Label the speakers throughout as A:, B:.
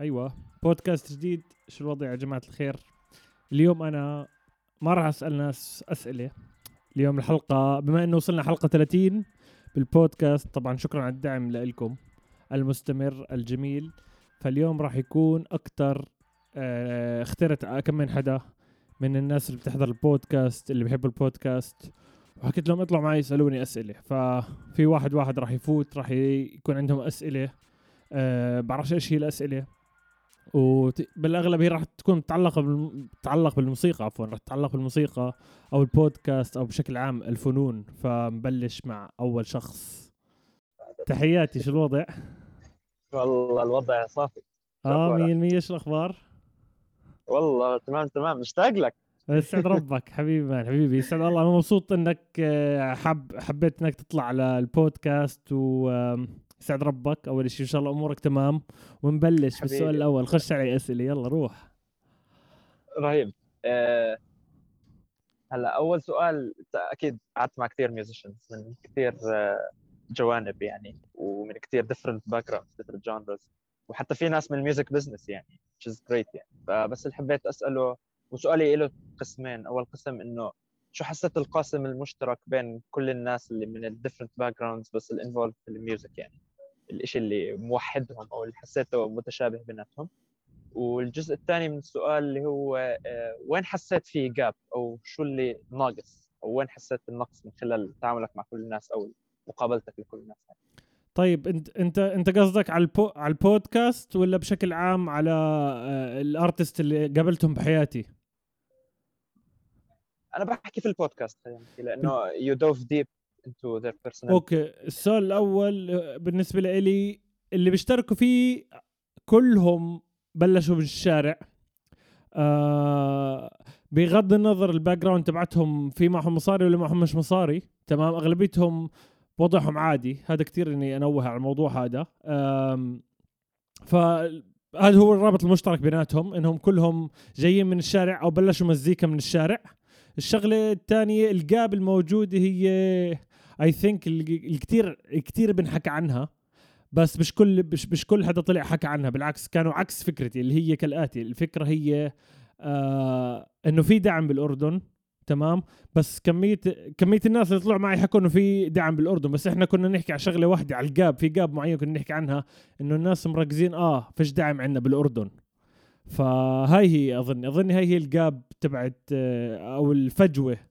A: أيوه. بودكاست جديد شو الوضع يا جماعة الخير؟ اليوم أنا ما راح أسأل ناس أسئلة. اليوم الحلقة بما إنه وصلنا حلقة 30 بالبودكاست طبعا شكرا على الدعم لكم المستمر الجميل. فاليوم راح يكون أكثر آه اخترت كم من حدا من الناس اللي بتحضر البودكاست اللي بيحبوا البودكاست. وحكيت لهم اطلعوا معي يسألوني أسئلة. ففي واحد واحد راح يفوت راح يكون عندهم أسئلة. أه بعرفش إيش هي الأسئلة. وبالأغلب هي راح تكون متعلقة متعلق بالموسيقى عفوا راح تتعلق بالموسيقى أو البودكاست أو بشكل عام الفنون. فنبلش مع أول شخص. تحياتي شو الوضع؟
B: والله الوضع صافي.
A: آه 100% إيش الأخبار؟
B: والله تمام تمام. مشتاق لك.
A: يسعد ربك حبيبي مان حبيبي يسعد الله. أنا مبسوط إنك آه، حب حبيت إنك تطلع على البودكاست و يسعد ربك أول شيء إن شاء الله أمورك تمام ونبلش بالسؤال الأول. خش علي أسئلة يلا روح.
B: رهيب. أه هلا أول سؤال أكيد قعدت مع كثير musicians من كثير آه، جوانب يعني ومن كثير different background different genres وحتى في ناس من ال music business يعني which is great يعني. فبس اللي حبيت أسأله وسؤالي له قسمين. أول قسم إنه شو حسيت القاسم المشترك بين كل الناس اللي من ال different backgrounds بس ال involved في ال music يعني؟ الإشي اللي موحدهم أو اللي حسيته متشابه بيناتهم. والجزء الثاني من السؤال اللي هو آه، وين حسيت في gap أو شو اللي ناقص؟ أو وين حسيت بالنقص من خلال تعاملك مع كل الناس أو مقابلتك لكل الناس؟
A: طيب أنت أنت أنت قصدك على البو على البودكاست ولا بشكل عام على آه، ال artists اللي قابلتهم بحياتي؟
B: أنا بحكي في البودكاست لأنه you dove deep into their
A: okay السؤال الأول آه، بالنسبة لي اللي بيشتركوا فيه كلهم بلشوا بالشارع آه بغض النظر ال background تبعتهم في معهم مصاري ولا معهم مش مصاري تمام أغلبيتهم وضعهم عادي. هذا كثير إني أنوه على الموضوع هذا. فهذا هو الرابط المشترك بيناتهم إنهم كلهم جايين من الشارع أو بلشوا مزيكا من الشارع. الشغلة الثانية ال gap الموجوده هي I think الكثير كثير بنحكى عنها بس مش كل مش, مش كل حدا طلع حكى عنها بالعكس كانوا عكس فكرتي اللي هي كالآتي. الفكرة هي آه إنه في دعم بالأردن تمام؟ بس كميه كمية الناس اللي طلعوا معي حكوا إنه في دعم بالأردن. بس إحنا كنا نحكي على شغلة واحدة على ال gap في gap معين كنا نحكي عنها إنه الناس مركزين آه فيش دعم عندنا بالأردن. فهاي هي أظن. أظن هاي هي ال gap تبعت آه، أو الفجوة.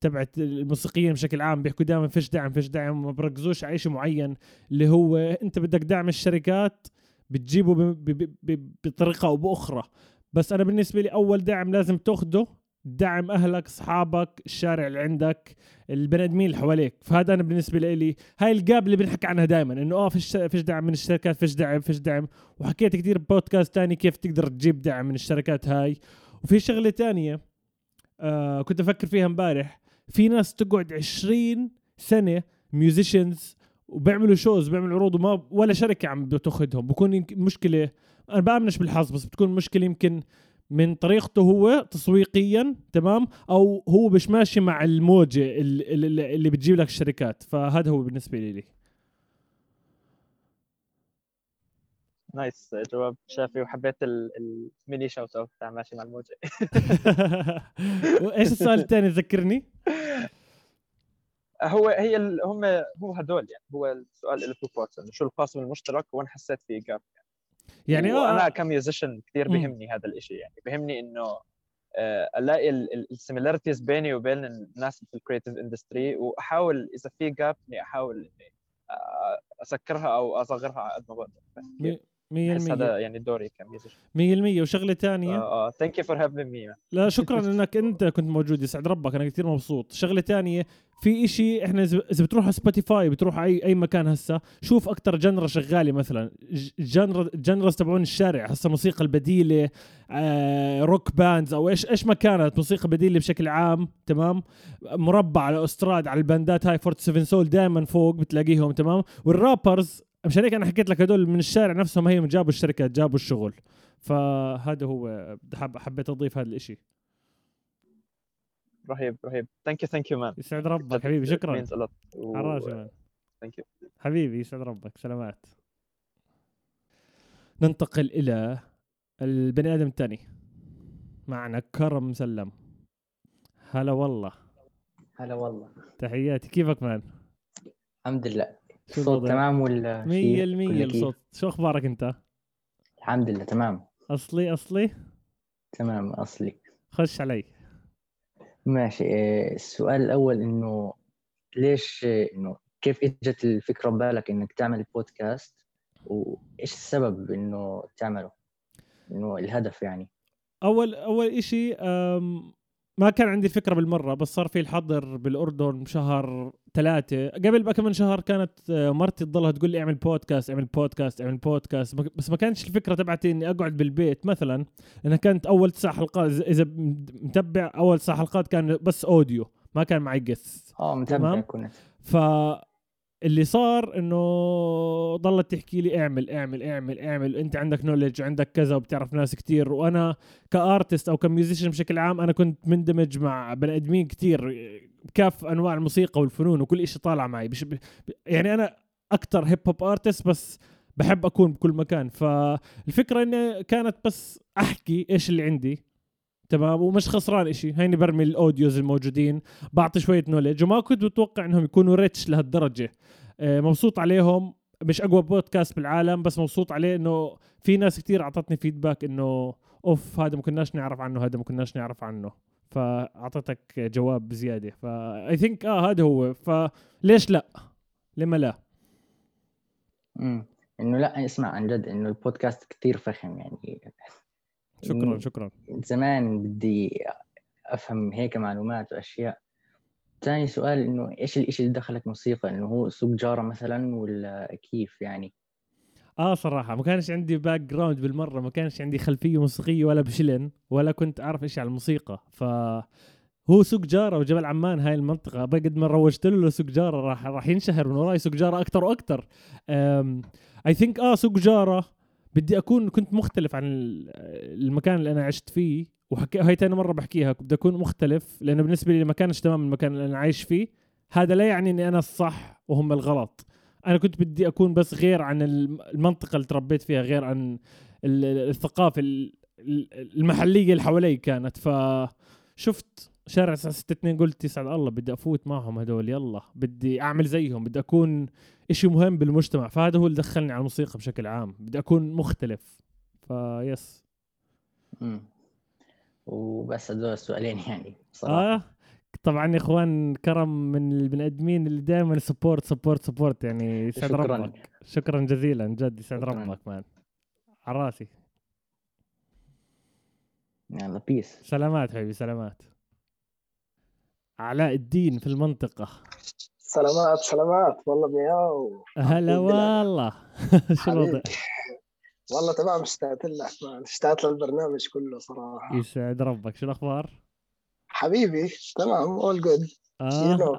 A: تبعت الموسيقيين بشكل عام بيحكوا دائما فيش دعم فيش دعم ما بركزوش على شيء معين اللي هو أنت بدك دعم الشركات بتجيبه بطريقة أو بأخرى. بس أنا بالنسبة لي أول دعم لازم تأخده دعم أهلك أصحابك الشارع اللي عندك البني آدمين اللي حواليك. فهذا أنا بالنسبة لي هاي ال gap اللي بنحكي عنها دائما إنه آه فيش فيش دعم من الشركات فيش دعم فيش دعم. وحكيت كثير بودكاست تاني كيف تقدر تجيب دعم من الشركات هاي. وفي شغلة تانية آه كنت أفكر فيها امبارح. في ناس تقعد 20 سنة musicians وبيعملوا shows بيعملوا عروض وما ولا شركة عم بتاخذهم بكون مشكلة أنا بامنش بالحظ بس بتكون مشكلة يمكن من طريقته هو تسويقيا تمام؟ أو هو مش ماشي مع الموجة اللي, اللي بتجيب لك الشركات. فهذا هو بالنسبة لي.
B: nice. جواب شافي وحبيت ال mini shout out بتاع ماشي مع الموجة.
A: وإيش السؤال الثاني ذكرني
B: هو هي هم هو هدول يعني هو السؤال له two parts شو القاسم المشترك؟ وأنا حسيت في gap يعني يعني آه أنا ك musician كثير بيهمني هذا الشيء يعني. بيهمني إنه آه، ألاقي ال similarities بيني وبين الناس في ال creative industry وأحاول إذا في gap إني أحاول إني آه، أسكرها أو أصغرها على قد ما بقدر. 100% هذا يعني دوري ك musician
A: 100% وشغلة ثانية
B: آه thank you for having me
A: لا شكرا إنك أنت كنت موجود يسعد ربك أنا كثير مبسوط. شغلة ثانية في إشي إحنا إذا بتروح على Spotify بتروح أي أي مكان هسه شوف أكثر genre شغالة مثلا. genre genre تبعون الشارع هسه موسيقى البديلة آه rock bands أو إيش إيش ما كانت موسيقى بديلة بشكل عام تمام؟ مربع على أستراد على الباندات هاي 47 سول دائما فوق بتلاقيهم تمام؟ وال rappers مشان هيك أنا حكيت لك هدول من الشارع نفسهم هي جابوا الشركات جابوا الشغل. فهذا هو حبيت أضيف هذا الإشي.
B: رهيب رهيب. thank you thank you man
A: يسعد ربك حبيبي شكرا. حراج
B: thank you
A: حبيبي يسعد ربك. سلامات. ننتقل إلى البني آدم الثاني. معنا كرم مسلم هلا والله.
C: هلا والله.
A: تحياتي. كيفك مان
C: الحمد لله. الصوت؟ تمام ولا شيء؟
A: مية المية
C: ولا كيف؟
A: الصوت. شو أخبارك أنت؟
C: الحمد لله تمام.
A: أصلي أصلي؟
C: تمام أصلي.
A: خش علي.
C: ماشي. إيه، السؤال الأول إنه ليش إنه كيف إجت الفكرة ببالك إنك تعمل بودكاست وإيش السبب إنه تعمله؟ إنه الهدف يعني؟
A: أول أول أم، ما كان عندي الفكرة بالمرة بس صار في الحظر بالأردن بشهر ثلاثة. قبل بقى كم شهر كانت آه، مرتي تضلها تقول لي اعمل بودكاست اعمل بودكاست اعمل بودكاست بس ما كانش الفكرة تبعتي إني أقعد بالبيت مثلا. لانها كانت أول تسع حلقات اذا متبع أول تسع حلقات كان بس أوديو ما كان معي قس
C: آه
A: تمام.
C: كنت.
A: ف اللي صار إنه ضلت تحكي لي اعمل اعمل اعمل اعمل. أنت عندك نولج وعندك كذا وبتعرف ناس كتير. وأنا ك artist أو ك musician بشكل عام أنا كنت مندمج مع بني آدمين كتير. بكافة أنواع الموسيقى والفنون وكل إشي طالع معي. بش يعني أنا أكتر hip hop artist بس بحب أكون بكل مكان. فالفكرة إني كانت بس أحكي إيش اللي عندي. تمام؟ ومش خسران إشي. هيني برمي ال audios الموجودين. بعطي شوية knowledge وما كنت متوقع إنهم يكونوا rich لهالدرجة. آه، مبسوط عليهم. مش أقوى بودكاست بالعالم بس مبسوط عليه إنه في ناس كتير أعطتني feedback إنه أوف هذا ما كناش نعرف عنه هذا ما كناش نعرف عنه. فأعطتك جواب بزيادة. فاي ثينك آه هذا هو. فليش لا؟ لما لا؟
C: امم إنه لا اسمع عن جد إنه البودكاست كثير فخم يعني.
A: شكرا شكرا.
C: زمان بدي أفهم هيك معلومات وأشياء. ثاني سؤال إنه إيش الاشي اللي دخلك موسيقى؟ إنه هو سوق جارة مثلا ولا كيف يعني؟
A: آه صراحة ما كانش عندي background بالمرة ما كانش عندي خلفية موسيقية ولا بشلن ولا كنت أعرف إيش على الموسيقى. ف هو سوق جارة وجبل عمان هاي المنطقة. بقد ما روجت له لسوق جارة راح راح ينشهر من وراي سوق جارة أكثر وأكثر I think آه سوق جارة. بدي أكون كنت مختلف عن ال- المكان اللي أنا عشت فيه وحكي هاي تاني مرة بحكيها بدي أكون مختلف لأنه بالنسبة لي ما كانش تمام المكان اللي أنا عايش فيه. هذا لا يعني إني أنا الصح وهم الغلط. أنا كنت بدي أكون بس غير عن الم- المنطقة اللي تربيت فيها غير عن ال- ال- الثقافة ال- ال- المحلية اللي حوالي كانت. فشفت شارع 962 قلت يسعد الله بدي أفوت معهم هدول يلا بدي أعمل زيهم بدي أكون إشي مهم بالمجتمع. فهذا هو اللي دخلني على الموسيقى بشكل عام بدي أكون مختلف. فيس
C: امم وبس هذول السؤالين يعني صراحة.
A: آه. طبعا يا إخوان كرم من البني ادمين اللي دائما support support support يعني يسعد
C: شكراً.
A: ربك. شكرا جزيلا جد يسعد
C: شكراً.
A: ربك man على راسي.
C: يلا peace
A: سلامات حبيبي سلامات. علاء الدين في المنطقة.
D: سلامات سلامات. والله مياو
A: هلا. والله. شو الوضع؟
D: والله تمام اشتقت لك. اشتقت للبرنامج كله صراحة.
A: يسعد ربك. شو الأخبار؟
D: حبيبي تمام. اول جود
A: آه.
D: نو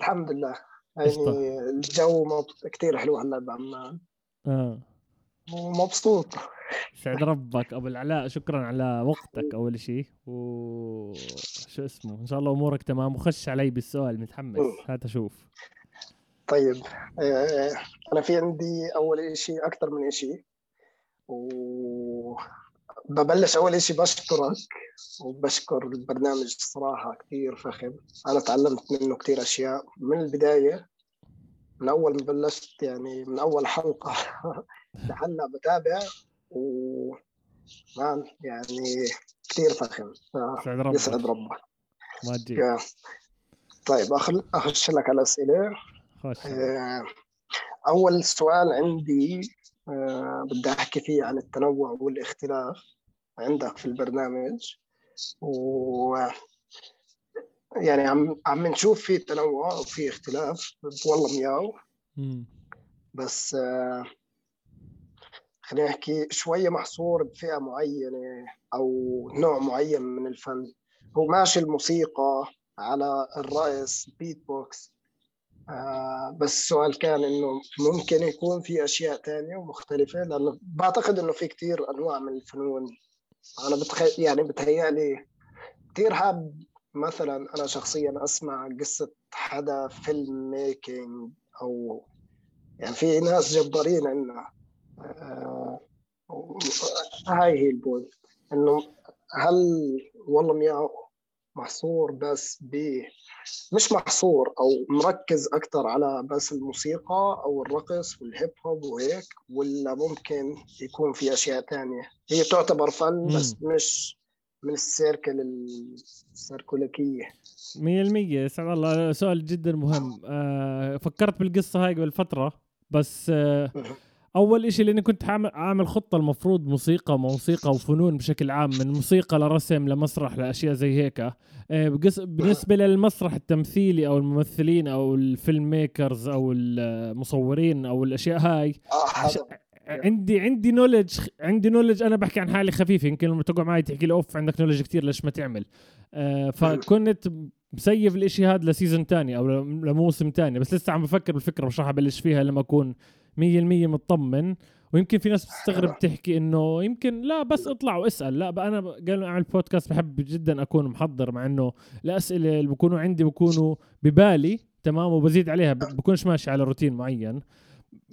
D: الحمد لله. يعني الجو. كثير حلو هلا بعمان.
A: آه.
D: ومبسوط
A: يسعد ربك أبو العلاء شكرا على وقتك أول شيء و شو اسمه؟ إن شاء الله أمورك تمام. وخش علي بالسؤال متحمس. هات أشوف.
D: طيب. آه، أنا في عندي أول شيء أكثر من شيء و ببلش أول شيء بشكرك. وبشكر البرنامج صراحة كثير فخم. أنا تعلمت منه كثير أشياء. من البداية من أول ما بلشت يعني من أول حلقة لهلا بتابع و مان يعني كثير فخم.
A: يسعد ربك. ما تجي
D: يا. طيب أخل... أخش لك على الاسئله
A: خش.
D: آه، أول سؤال عندي آه، بدي أحكي فيه عن التنوع والاختلاف عندك في البرنامج. و يعني عم عم نشوف في تنوع وفي اختلاف والله مياو. بس آه، خلينا نحكي شوية محصور بفئة معينة أو نوع معين من الفن. هو ماشي الموسيقى على الرقص بيت بوكس آه بس السؤال كان إنه ممكن يكون في أشياء تانية ومختلفة؟ لأنه بعتقد إنه في كتير أنواع من الفنون. أنا بتخ... يعني بتهيألي كتير حاب مثلا أنا شخصيا أسمع قصة حدا film making أو يعني في ناس جبارين آه هاي هي ال point. إنه هل والله مياو محصور بس ب مش محصور أو مركز أكثر على بس الموسيقى أو الرقص والهيب هوب وهيك ولا ممكن يكون في أشياء تانية؟ هي تعتبر فن بس مش من السيركل السيركوليكية.
A: 100% سعد الله سؤال جدا مهم. آه فكرت بالقصة هاي قبل فترة بس آه أول إشي لاني كنت عامل خطة المفروض موسيقى موسيقى وفنون بشكل عام من موسيقى لرسم لمسرح لأشياء زي هيك. آه، بالنسبة للمسرح التمثيلي أو الممثلين أو ال film makers أو المصورين أو الأشياء هاي
D: آه
A: عندي عندي knowledge عندي knowledge أنا بحكي عن حالي خفيف يمكن لما تقعد معي تحكي لي أوف عندك knowledge كثير ليش ما تعمل؟ آه فكنت م save الإشي هذا ل season تاني أو لموسم تاني بس لسه عم بفكر بالفكرة مش راح أبلش فيها لما أكون 100% مطمن. ويمكن في ناس بتستغرب تحكي إنه يمكن لا بس اطلع واسأل. لا بقى أنا قال اعمل بودكاست بحب جدا أكون محضر مع إنه الأسئلة اللي بكونوا عندي بكونوا ببالي تمام؟ وبزيد عليها بكونش ماشي على روتين معين.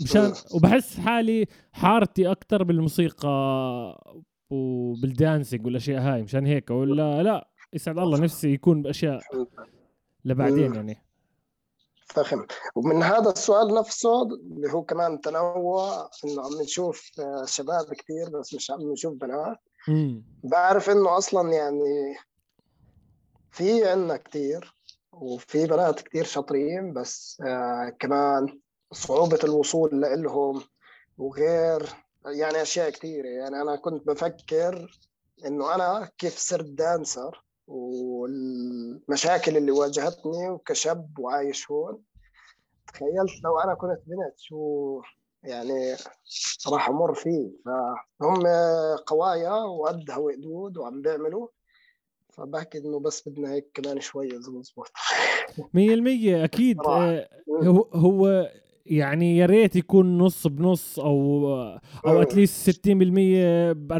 A: مشان وبحس حالي حارتي أكثر بالموسيقى وبالدانسينج والأشياء هاي مشان هيك. ولا لا يسعد الله نفسي يكون بأشياء لبعدين يعني.
D: فهم ومن هذا السؤال نفسه اللي هو كمان تنوع إنه عم نشوف شباب كثير بس مش عم نشوف بنات. بعرف إنه أصلا يعني في عندنا كثير وفي بنات كثير شاطرين بس آه كمان صعوبة الوصول لهم وغير يعني أشياء كثيرة يعني أنا كنت بفكر إنه أنا كيف صرت دانسر. والمشاكل اللي واجهتني وكشاب وعايش هون. تخيلت لو أنا كنت بنت شو يعني راح أمر فيه. فهم قوايا وقدها وقدود وعم بيعملوا. فبحكي إنه بس بدنا هيك كمان شوي اذا مضبوط
A: 100% أكيد. آه هو هو يعني يا ريت يكون نص بنص أو أو اتليست 60% ب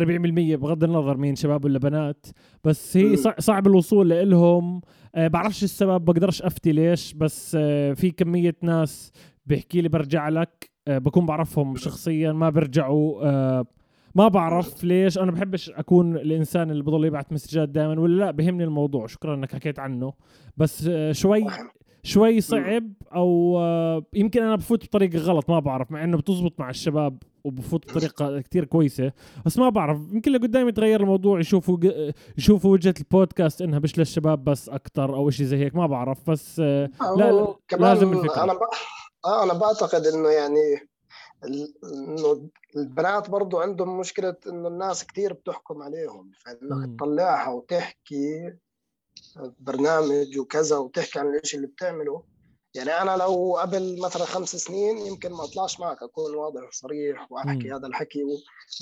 A: 40% بغض النظر مين شباب ولا بنات. بس هي صعب الوصول لهم أه بعرفش السبب بقدرش أفتي ليش بس أه في كمية ناس بيحكي لي برجع لك. أه بكون بعرفهم شخصيا ما برجعوا أه ما بعرف ليش. أنا بحبش أكون الإنسان اللي بضل يبعث مسجات دائما ولا لا بهمني الموضوع. شكرا إنك حكيت عنه. بس شوي شوي صعب أو آه، يمكن أنا بفوت بطريقة غلط ما بعرف مع إنه بتزبط مع الشباب وبفوت بطريقة كتير كويسة بس ما بعرف يمكن لقدام يتغير الموضوع يشوفوا يشوفوا وجهة البودكاست إنها مش للشباب بس أكثر أو شيء زي هيك ما بعرف بس آه، لا, لا لازم الفكرة.
D: أنا ب... آه أنا بعتقد إنه يعني إنه البنات برضو عندهم مشكلة إنه الناس كثير بتحكم عليهم فإنك تطلعها وتحكي برنامج وكذا وتحكي عن الشيء اللي بتعمله. يعني أنا لو قبل مثلا خمس سنين يمكن ما اطلعش معك أكون واضح وصريح وأحكي هذا الحكي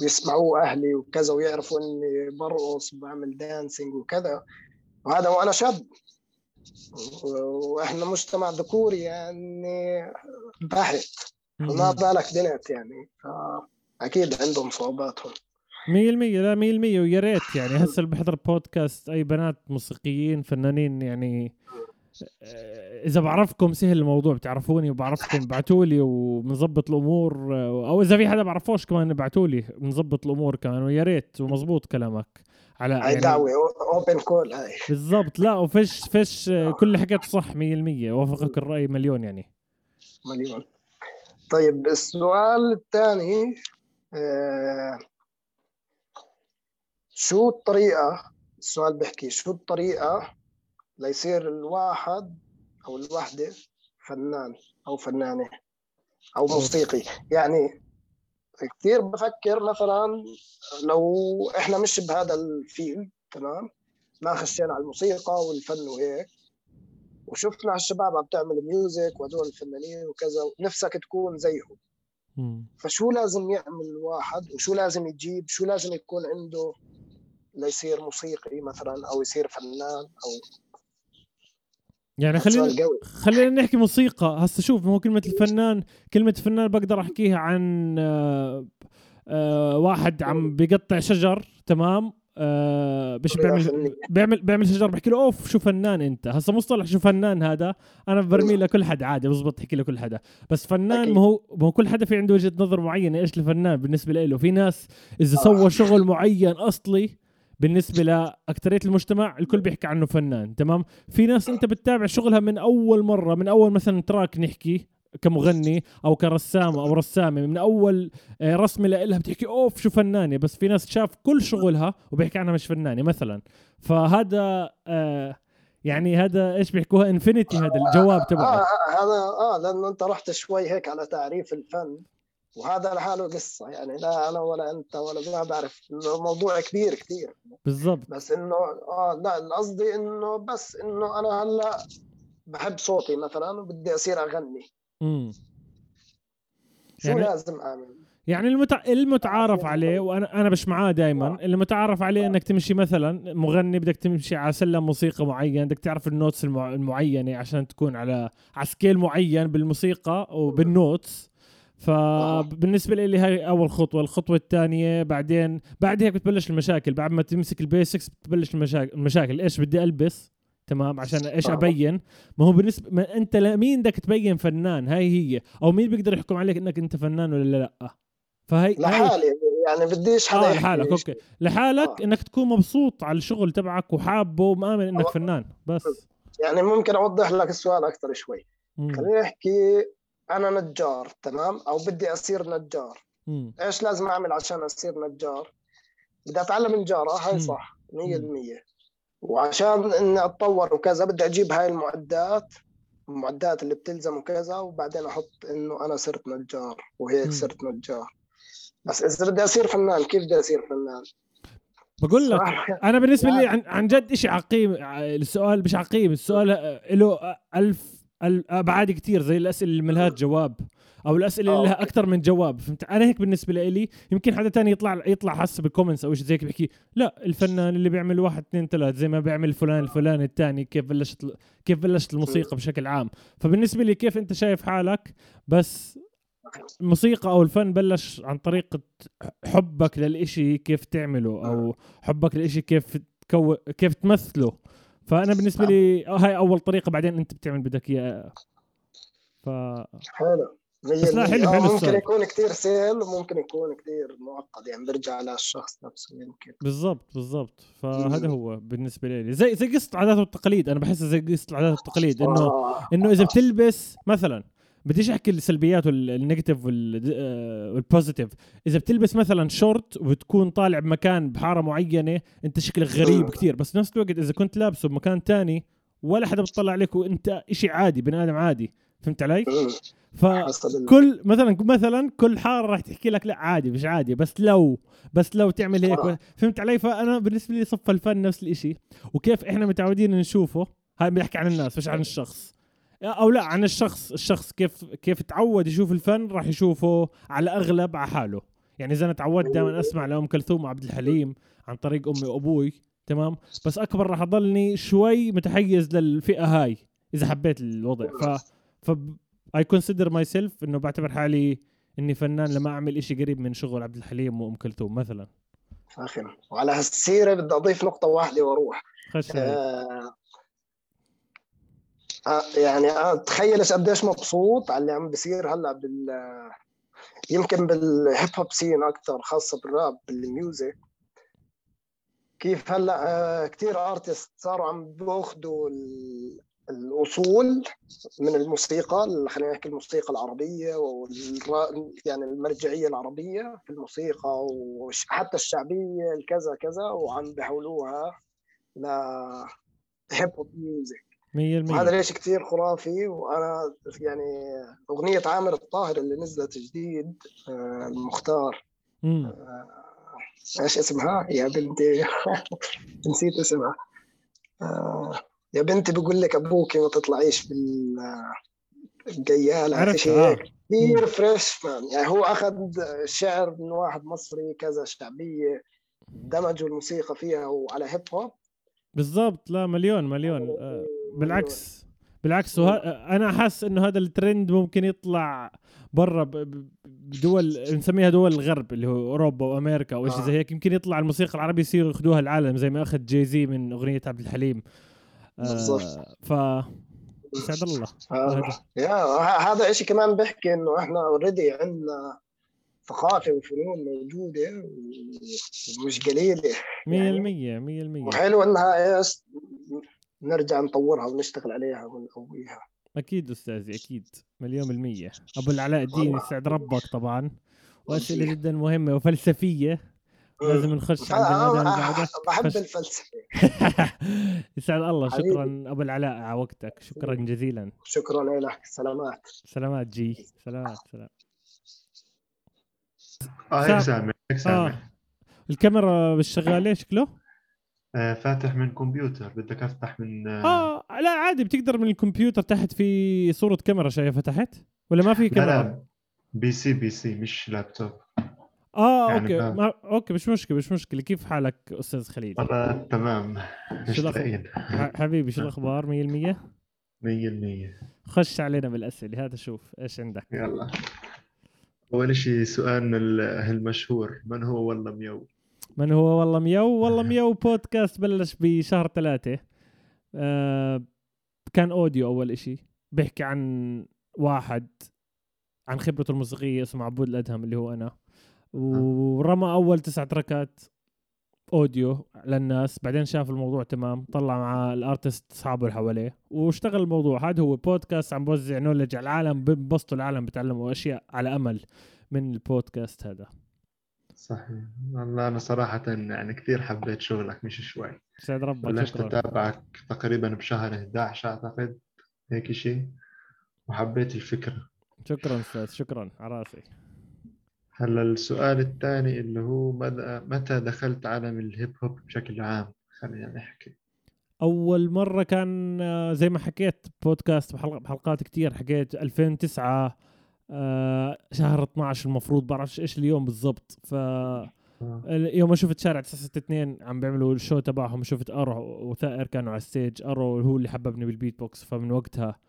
D: ويسمعوه أهلي وكذا ويعرفوا إني برقص وبعمل دانسينج وكذا. وهذا وأنا شاب. وإحنا مجتمع ذكوري يعني بحت فما بالك بنت يعني. فأكيد عندهم صعوباتهم.
A: 100% لا 100% ويا ريت يعني. هسه اللي بحضر بودكاست أي بنات موسيقيين فنانين يعني آه، إذا بعرفكم سهل الموضوع بتعرفوني وبعرفكم ابعتوا لي وبنظبط الأمور أو إذا في حدا بعرفوش كمان ابعتوا لي بنظبط الأمور كمان ويا ريت ومزبوط كلامك.
D: على هاي يعني دعوة open call هاي.
A: بالضبط. لا وفش فش كل اللي حكيته صح 100% وافقك الرأي مليون يعني.
D: مليون. طيب السؤال الثاني آه شو الطريقة السؤال بحكي شو الطريقة ليصير الواحد أو الوحدة فنان أو فنانة أو موسيقي؟ يعني كثير بفكر مثلا لو إحنا مش بهذا ال field تمام؟ ما خشينا على الموسيقى والفن وهيك. وشفنا الشباب عم تعمل music وهدول الفنانين وكذا نفسك تكون زيهم. فشو لازم يعمل الواحد؟ وشو لازم يجيب؟ شو لازم يكون عنده؟ ليصير موسيقي مثلا أو يصير فنان أو
A: يعني خلينا خلينا نحكي موسيقى. هسه شوف هو كلمة الفنان كلمة فنان بقدر أحكيها عن آه، آه، واحد عم بيقطع شجر تمام؟ آه باش
D: طريقة
A: بيعمل. بيعمل بيعمل شجر بحكي له أوف شو فنان أنت؟ هسا مصطلح شو فنان هذا؟ أنا برمي لكل حدا عادي بزبط تحكي لكل حدا. بس فنان. ما هو ما هو كل حدا في عنده وجهة نظر معينة إيش الفنان بالنسبة له. في ناس إذا
D: آه.
A: سوى شغل معين أصلي بالنسبة لاكثريه المجتمع الكل بيحكي عنه فنان تمام؟ في ناس أنت بتتابع شغلها من أول مرة من أول مثلا تراك نحكي كمغني أو كرسام أو رسامة من أول آه، رسمة لها بتحكي أوف شو فنانة بس في ناس شاف كل شغلها وبيحكي عنها مش فنانة مثلا. فهذا آه يعني هذا إيش بيحكوها؟ انفينيتي هذا الجواب
D: آه
A: تبعه
D: آه، هذا آه لأنه أنت رحت شوي هيك على تعريف الفن. وهذا لحاله قصة يعني لا أنا ولا أنت ولا ما بعرف إنه موضوع كبير كثير
A: بالضبط.
D: بس إنه آه لا قصدي إنه بس إنه أنا هلأ بحب صوتي مثلا وبدي أصير أغني.
A: امم
D: شو
A: يعني-
D: لازم أعمل؟
A: يعني المتع... المتعارف عليه وأنا أنا مش معاه دائما المتعارف عليه إنك تمشي مثلا مغني بدك تمشي على سلم موسيقى معين بدك تعرف ال notes المع... المعينة عشان تكون على على scale معين بالموسيقى وبال notes. فبالنسبه لي هاي أول خطوة الخطوة الثانية بعدين بعد هيك بتبلش المشاكل بعد ما تمسك ال basics بتبلش المشاكل المشاكل. إيش بدي ألبس؟ تمام؟ عشان إيش
D: آه.
A: أبين؟ ما هو بالنسبة ما أنت لمين بدك تبين فنان؟ هاي هي. أو مين بيقدر يحكم عليك إنك أنت فنان ولا لأ؟ فهي
D: لحالي يعني بديش حدا
A: آه
D: يحكي
A: لحالك أوكي. لحالك
D: آه.
A: إنك تكون مبسوط على الشغل تبعك وحابه ومآمن إنك
D: آه.
A: فنان بس.
D: يعني ممكن أوضح لك السؤال أكثر شوي.
A: مم.
D: خليني أحكي أنا نجار تمام أو بدي أصير نجار
A: مم.
D: إيش لازم أعمل عشان أصير نجار بدي أتعلم
A: نجارة.
D: هاي صح 100% وعشان إني أتطور وكذا بدي أجيب هاي المعدات المعدات اللي بتلزم وكذا وبعدين أحط إنه أنا صرت نجار وهيك. صرت نجار بس إذا بدي أصير فنان كيف بدي أصير فنان؟
A: بقول لك أنا بالنسبة لي. عن, عن جد شيء عقيم ع- السؤال مش عقيم السؤال آه، له ألف ال- ابعاد كتير زي الأسئلة اللي ملهاش جواب أو الأسئلة اللي
D: آه،
A: لها. أكثر من جواب فهمت؟ أنا هيك بالنسبة لي يمكن حدا تاني يطلع يطلع حس بال comments أو شيء زي هيك بيحكي لا الفنان اللي بيعمل واحد اثنين ثلاث زي ما بيعمل فلان الفلاني الثاني كيف بلشت كيف بلشت الموسيقى بشكل عام؟ فبالنسبة لي كيف أنت شايف حالك؟ بس الموسيقى أو الفن بلش عن طريقة حبك للإشي كيف تعمله أو حبك للإشي كيف تكو كيف تمثله. فأنا بالنسبة لي آه، هاي أول طريقة بعدين أنت بتعمل بدك اياه ف
D: حلو.
A: بس لا، حلو-
D: آه،
A: حلو
D: ممكن. يكون كثير سهل وممكن يكون كثير معقد يعني برجع للشخص نفسه يمكن.
A: بالضبط بالضبط. فهذا. هو بالنسبة لي. زي زي قصة العادات والتقاليد. أنا بحسها زي قصة العادات والتقاليد إنه
D: آه.
A: إنه إذا بتلبس مثلا بديش أحكي السلبيات وال negative وال- آه، وال positive إذا بتلبس مثلا شورت وبتكون طالع بمكان بحارة معينة أنت شكلك غريب
D: مم.
A: كتير. بس نفس الوقت إذا كنت لابسه بمكان تاني ولا حدا بتطلع عليك وأنت إشي عادي بني آدم عادي. فهمت علي؟
D: ال-
A: فكل مثلا مثلا كل حارة راح تحكي لك لا عادي مش عادي. بس لو بس لو تعمل هيك.
D: آه.
A: فهمت علي؟ فأنا بالنسبة لي صف الفن نفس الإشي. وكيف إحنا متعودين نشوفه؟ هاي بيحكي عن الناس مش عن الشخص. أو لا عن الشخص الشخص كيف كيف تعود يشوف الفن راح يشوفه على أغلب على حاله. يعني إذا أنا تعودت دائما أسمع لأم كلثوم وعبد الحليم عن طريق أمي وأبوي تمام؟ بس أكبر راح أضلني شوي متحيز للفئة هاي إذا حبيت الوضع. ف ف I consider myself إنه بعتبر حالي إني فنان لما أعمل إشي قريب من شغل عبد الحليم وأم كلثوم مثلا.
D: فاخر. وعلى هالسيرة بدي أضيف نقطة واحدة
A: وأروح.
D: آه يعني آه تخيل إيش قديش مبسوط على اللي عم بيصير هلأ بال يمكن بال hip hop scene أكثر خاصة بال rap بال music كيف هلأ آه كثير artist صاروا عم بياخذوا ال- الأصول من الموسيقى ال- خلينا نحكي الموسيقى العربية والرا يعني المرجعية العربية في الموسيقى وحتى الشعبية الكذا كذا وعم بيحولوها ل hip hop music
A: 100%
D: وهذا ليش كثير خرافي وأنا يعني أغنية عامر الطاهر اللي نزلت جديد آه، المختار.
A: مم.
D: إيش اسمها؟ يا بنتي. نسيت اسمها. آه، يا بنتي بقول لك أبوك ما تطلعيش بال الجيالة
A: عرفت
D: هيك؟ كثير فريش مان يعني هو أخذ شعر من واحد مصري كذا شعبية دمجوا الموسيقى فيها وعلى هيب هوب
A: بالضبط. لا مليون مليون. آه. بالعكس بالعكس وه... أنا حاسس إنه هذا الترند ممكن يطلع برا بدول نسميها دول الغرب اللي هو أوروبا وأمريكا أو شيء
D: آه.
A: زي هيك يمكن يطلع الموسيقى العربية يصيروا ياخذوها العالم زي ما أخذ جاي زي من أغنية عبد الحليم
D: بالضبط.
A: آه ف يسعد الله
D: آه،
A: هذا.
D: يا هذا شيء كمان بيحكي إنه إحنا اوريدي عندنا ثقافة وفنون موجودة ومش قليلة
A: 100% 100%
D: وحلو إنها نرجع نطورها ونشتغل عليها ونقويها.
A: أكيد أستاذي أكيد مليون بالمية. أبو العلاء الدين. يسعد ربك طبعا. وأسئلة جدا مهمة وفلسفية. لازم نخش البني آدم
D: أنا
A: بعدها
D: بحب. الفلسفة.
A: يسعد الله. شكرا أبو العلاء على وقتك. شكرا جزيلا.
D: شكرا لك. سلامات.
A: سلامات جي. سلامات سلام. آه
E: هيك سامع. هيك سامع.
A: الكاميرا مش شغاله شكله؟
E: آه فاتح من كمبيوتر بدك افتح من آه.
A: آه لا عادي بتقدر من الكمبيوتر تحت في صورة كاميرا شايفها تحت؟ ولا ما في
E: لا
A: كاميرا؟
E: لا PC PC مش لابتوب.
A: آه
E: يعني okay.
A: ما okay مش مشكلة مش مشكلة. كيف حالك أستاذ خليل؟
E: والله تمام. مش
A: شو الأخبار؟
E: لاقيين.
A: ح- حبيبي شو الأخبار؟ 100%
E: 100%
A: خش علينا بالأسئلة هذا شوف إيش عندك.
E: يلا. أول شيء سؤالنا ال- المشهور من هو والله ميو
A: من هو؟ والله ميو والله ميو بودكاست بلش بشهر ثلاثة. آه كان audio أول إشي. بيحكي عن واحد عن خبرته الموسيقية اسمه عبود الأدهم اللي هو أنا. ورمى أول تسع track ات audio للناس. بعدين شاف الموضوع تمام طلع مع ال artist أصحابه اللي حواليه واشتغل الموضوع. هذا هو بودكاست عم بوزع knowledge على العالم بنبسطوا العالم بتعلموا أشياء على أمل من البودكاست هذا.
E: صحيح. والله أنا صراحة يعني كثير حبيت شغلك مش شوي.
A: سعد ربك
E: بلشت اتابعك تقريبا بشهر 11 أعتقد هيك شيء وحبيت الفكرة.
A: شكرا أستاذ شكرا على رأسي.
E: هلأ السؤال الثاني اللي هو متى دخلت عالم الهيب هوب بشكل عام؟ خلينا نحكي.
A: أول مرة كان آه، زي ما حكيت بودكاست بحلق- بحلقات كتير حكيت 2009 آه، شهر 12 المفروض بعرفش إيش اليوم بالضبط. ف
E: آه.
A: يوم ما شفت شارع 962 عم بيعملوا ال show تبعهم شفت أرو وثائر كانوا على ال stage أرو هو اللي حببني بالبيت بوكس فمن وقتها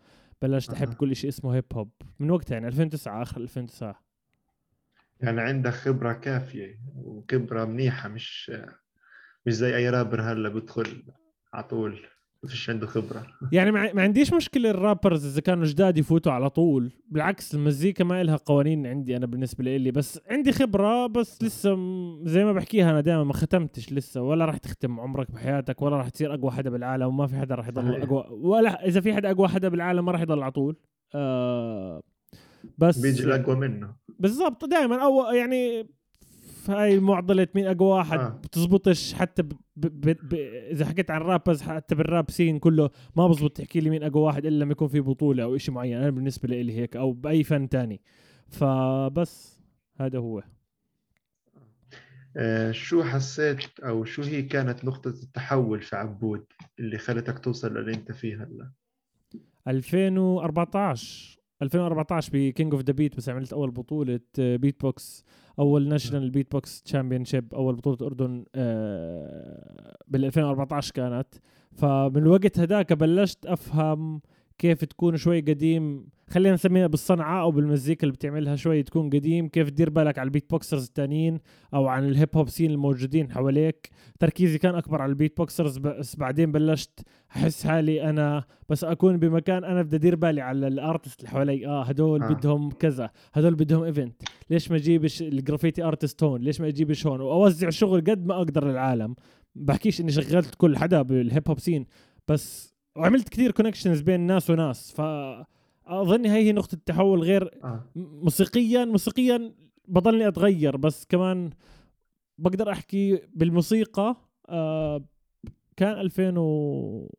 A: بلشت أحب
E: أها.
A: كل شيء اسمه hip hop من وقتها يعني 2009 آخر 2009
E: يعني عندك خبرة كافية وخبرة منيحة مش مش زي أي رابر هلأ بدخل على طول. فيش عنده خبرة.
A: يعني ما ما عنديش مشكلة الرابرز إذا كانوا جداد يفوتوا على طول. بالعكس المزيكا ما إلها قوانين عندي أنا بالنسبة لي بس عندي خبرة بس لسه زي ما بحكيها أنا دائما ما ختمتش لسه. ولا راح تختم عمرك بحياتك ولا راح تصير أقوى حدا بالعالم وما في حدا راح يضل. أقوى. ولا إذا في حدا أقوى حدا بالعالم ما راح يضل على طول. آه بس
E: بيجي الأقوى منه.
A: بالضبط دائما. أو يعني هاي معضلة مين أقوى واحد
E: آه.
A: بتزبطش حتى ب... ب... ب... إذا حكيت عن rappers حتى بال rap scene كله ما بزبط تحكي لي مين أقوى واحد إلا لما يكون في بطولة أو إشي معين أنا بالنسبة لي هيك أو بأي فن تاني. فبس هذا هو.
E: آه شو حسيت أو شو هي كانت نقطة التحول في عبود اللي خلتك توصل للي أنت فيه هلأ؟
A: 2014 2014 ب King of the Beatbox عملت أول بطولة بيت بوكس أول national beatbox championship أول بطولة أردن آه، بال 2014 كانت. فمن الوقت هذاك بلشت أفهم كيف تكون شوي قديم. خلينا نسميها بالصنعة أو بالمزيكا اللي بتعملها شوي تكون قديم. كيف تدير بالك على ال beatboxers التانيين أو عن ال hip hop scene الموجودين حواليك. تركيزي كان أكبر على ال beatboxers بس بعدين بلشت أحس حالي أنا بس أكون بمكان أنا بدي أدير بالي على ال artist اللي حوالي. آه هدول
E: آه.
A: آه. بدهم كذا هدول بدهم event ليش ما أجيبش ال graffiti artist هون؟ ليش ما أجيبش هون؟ وأوزع شغل قد ما أقدر للعالم. بحكيش إني شغلت كل حدا بال hip hop scene بس وعملت كثير connections بين ناس وناس ف اظن هي هي نقطة التحول غير
E: آه.
A: موسيقيا موسيقيا بضلني أتغير بس كمان بقدر أحكي بالموسيقى آه كان 2000 و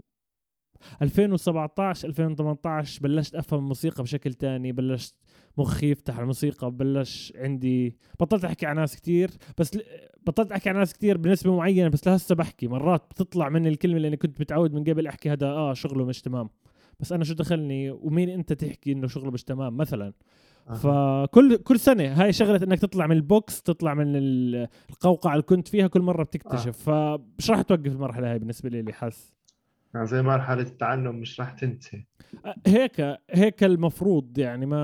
A: 2017 2018 بلشت أفهم الموسيقى بشكل تاني بلشت مخي يفتح الموسيقى بلش عندي بطلت أحكي على ناس كتير بس. بطلت أحكي على ناس كتير بنسبة معينة بس لهسه بحكي. مرات بتطلع مني الكلمة اللي أنا كنت متعود من قبل أحكي هذا آه شغله مش تمام بس أنا شو دخلني؟ ومين أنت تحكي إنه شغله مش تمام مثلا.
E: آه.
A: فكل كل سنة هاي شغلة إنك تطلع من البوكس تطلع من ال- القوقعة اللي كنت فيها كل مرة بتكتشف. فمش راح توقف المرحلة هاي بالنسبة لي حاس.
E: يعني زي مرحلة التعلم مش راح تنتهي.
A: هيك هيك المفروض يعني ما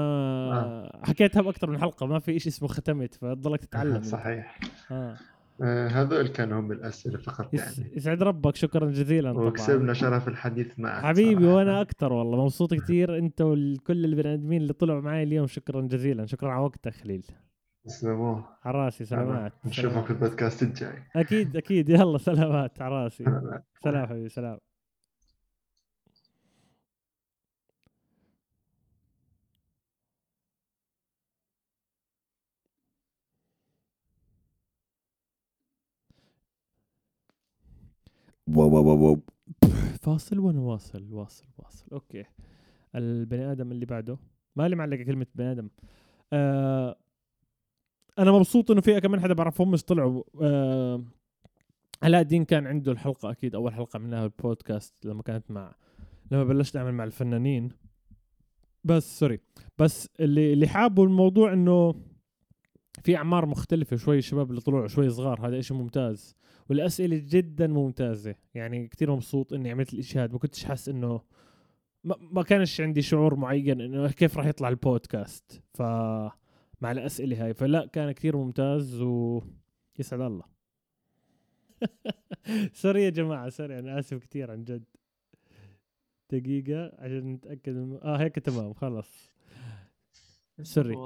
E: آه.
A: حكيتها باكثر من حلقة ما في شيء اسمه ختمت فتضلك تتعلم. أنت.
E: صحيح.
A: آه.
E: آه، هذول كانوا هم الأسئلة فقط
A: يس-
E: يعني.
A: يسعد ربك شكرا جزيلا طبعا.
E: وكسبنا شرف الحديث معك
A: حبيبي
E: صراحة.
A: وأنا أكثر والله مبسوط كثير أنت وكل البني آدمين اللي طلعوا معي اليوم شكرا جزيلا شكرا على وقتك خليل.
E: تسلموا.
A: على راسي سلامات
E: نشوفك. في البودكاست الجاي.
A: أكيد أكيد. يلا سلامات على راسي. سلام حبيبي سلام. فاصل وأنا واصل واصل. واصل أوكي. البني آدم اللي بعده. ما لي معلقة كلمة بني آدم. آه أنا مبسوط إنه في كمان حدا بعرفهم مش طلعوا. آه علاء الدين كان عنده الحلقة أكيد أول حلقة عملناها البودكاست لما كانت مع لما بلشت أعمل مع الفنانين. بس sorry. بس اللي اللي حابه الموضوع إنه في أعمار مختلفة شوي الشباب اللي طلعوا شوي صغار هذا إشي ممتاز. والأسئلة جدا ممتازة يعني كثير مبسوط إني عملت الاشي هذا ما كنتش حاسس إنه ما, ما كانش عندي شعور معين إنه كيف راح يطلع البودكاست. ف مع الأسئلة هاي فلا كان كثير ممتاز ويسعد الله. sorry يا جماعة sorry أنا آسف كثير عن جد. دقيقة عشان نتأكد. آه هيك تمام خلص sorry.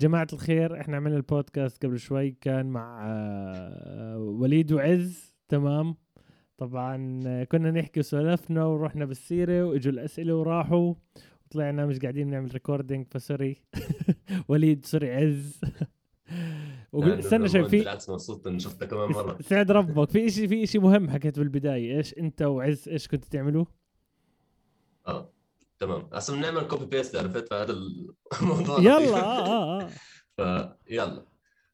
A: جماعة الخير إحنا عملنا البودكاست قبل شوي كان مع آه، وليد وعز تمام؟ طبعا كنا نحكي وسولفنا ورحنا بالسيرة وإجوا الأسئلة وراحوا وطلعنا مش قاعدين نعمل recording ف sorry. وليد sorry عز. استنى شوي في
F: بالعكس مبسوط إني شفتك كمان مرة.
A: سعد ربك. في اشي في إشي مهم حكيت بالبداية إيش أنت وعز إيش كنتوا تعملوا؟
F: آه. تمام. أصلا بنعمل copy paste عرفت فهذا الموضوع.
A: يلا آه آه آه.
F: فيلا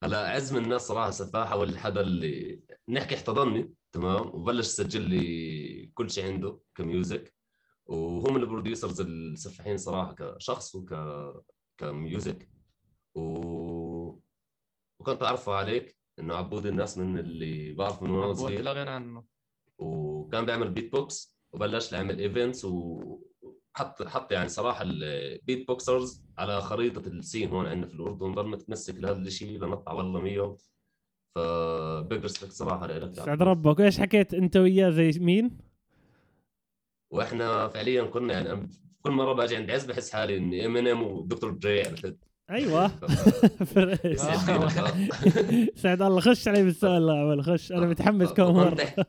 F: هلا عز من الناس صراحة سفاحة والحدا اللي نحكي احتضنني تمام؟ وبلش يسجل لي كل شيء عنده ك music. وهو من ال producers السفاحين صراحة كشخص وك ك music. و... وكنت أعرفه عليك إنه عبود الناس من اللي بعرف من وأنا صغير.
G: لا غير عنه.
F: وكان بيعمل بيت بوكس وبلش يعمل events وحط حط يعني صراحة ال beatboxers على خريطة ال scene هون عندنا في الأردن ضل متمسك لهذا الشيء لنطلع والله 100 ف big respect صراحة لك
A: سعد ربك. إيش حكيت أنت وياه؟ زي مين؟
F: وإحنا فعليا كنا يعني كل مرة باجي عند عز بحس حالي إني ام ان ام و Dr.
A: Dre
F: عرفت أيوه.
A: سعد الله خش علي بالسؤال الأول خش. أنا متحمس كم
F: كنت
A: مره
F: كنت-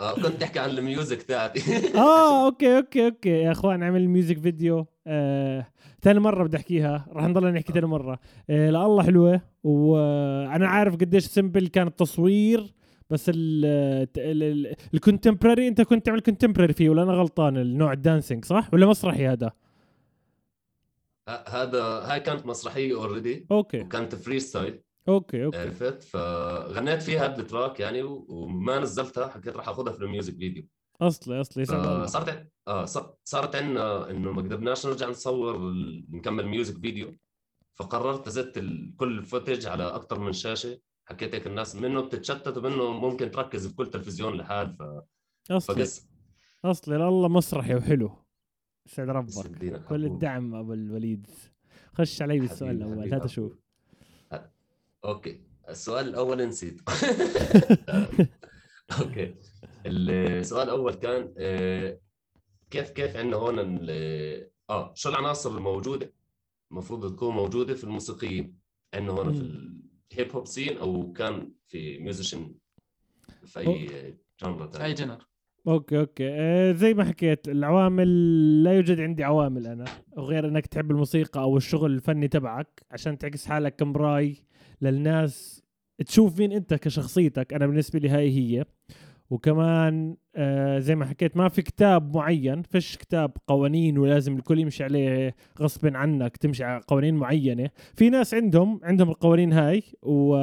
F: آه، كنت أحكي عن ال music تاعتي.
A: آه أوكي أوكي أوكي. يا أخوان عمل music video. آه، ثاني مرة بدي أحكيها. راح نضل نحكي ثاني مرة. آه لا الله حلوة. وأنا عارف قديش simple كان التصوير بس ال contemporary انت كنت تعمل contemporary فيه ولا أنا غلطان؟ النوع ال dancing صح؟ ولا مسرحي هذا؟
F: هذا هاي كانت مسرحية already
A: أوكي.
F: وكانت freestyle
A: أوكي أوكي.
F: عرفت؟ فغنيت فيها هاد ال track يعني وما نزلتها حكيت راح أخذها في
A: ال music video أصلي
F: أصلي عن- آه صارت عندنا إنه ما قدرناش نرجع نصور نكمل music video فقررت زدت كل ال footage على أكثر من شاشة. حكيت هيك الناس منه بتتشتت ومنه ممكن تركز في كل تلفزيون لحال ف...
A: أصلي.
F: فقس.
A: أصلي الله مسرحي وحلو. يسعد ربك. كل
F: حبوب.
A: الدعم أبو الوليد. خش علي بالسؤال
F: الأول
A: هات. أشوف
F: okay السؤال الأول نسيت. okay السؤال الأول كان آه، كيف كيف عندنا هون ال- آه شو العناصر الموجودة؟ المفروض تكون موجودة في الموسيقيين. عندنا هون في ال hip hop scene أو كان في musician في any
G: genre
F: أي
G: genre؟
A: okay okay. آه زي ما حكيت العوامل لا يوجد عندي عوامل أنا غير إنك تحب الموسيقى أو الشغل الفني تبعك عشان تعكس حالك كمراي للناس. تشوف مين أنت كشخصيتك أنا بالنسبة لي هاي هي. وكمان آه زي ما حكيت ما في كتاب معين فيش كتاب قوانين ولازم الكل يمشي عليه غصب عنك تمشي على قوانين معينة. في ناس عندهم عندهم القوانين هاي و...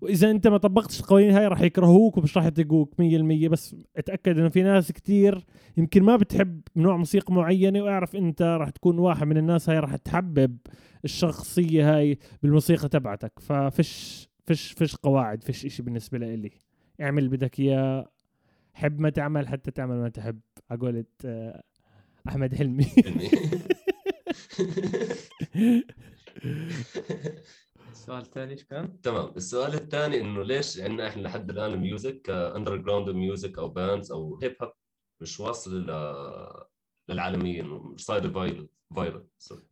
A: وإذا أنت ما طبقتش القوانين هاي راح يكرهوك ومش راح يطيقوك 100% بس أتأكد إنه في ناس كتير يمكن ما بتحب نوع موسيقى معينة وأعرف أنت راح تكون واحد من الناس هاي راح تحبب الشخصية هاي بالموسيقى تبعتك. ففش فش فش قواعد فش إشي بالنسبة لي. اعمل اللي بدك اياه. حب ما تعمل حتى تعمل ما تحب. على قولة آه، أحمد حلمي.
B: السؤال الثاني إيش كان؟
F: تمام. السؤال الثاني إنه ليش عندنا إحنا لحد الآن music underground music أو bands أو hip hop مش واصل ل- للعالميين صاير viral viral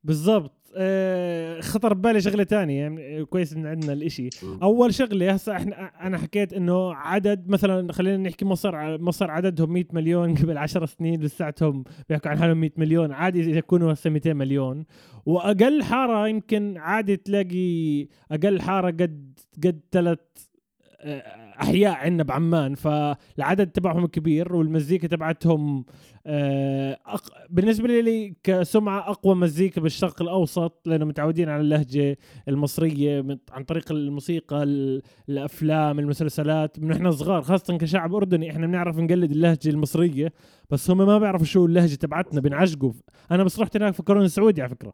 A: بالضبط. آه، خطر ببالي شغلة تانية يعني كويس إن عندنا الإشي.
F: مم.
A: أول شغلة هسه إحنا أنا حكيت إنه عدد مثلا خلينا نحكي مصر مصر عددهم 100 مليون قبل 10 سنين لساتهم بيحكوا عن حالهم 100 مليون. عادي إذا يكونوا هسه 200 مليون. وأقل حارة يمكن عادي تلاقي أقل حارة قد قد ثلاث أحياء عندنا بعمان فالعدد تبعهم كبير والمزيكا تبعتهم آه، أق... بالنسبة لي كسمعة أقوى مزيكا بالشرق الأوسط لأنه متعودين على اللهجة المصرية من- عن طريق الموسيقى ال- الأفلام المسلسلات من إحنا صغار خاصة كشعب أردني إحنا بنعرف نقلد اللهجة المصرية بس هم ما بيعرفوا شو اللهجة تبعتنا بنعجقوا أنا بس رحت هناك فكروني سعودي على فكرة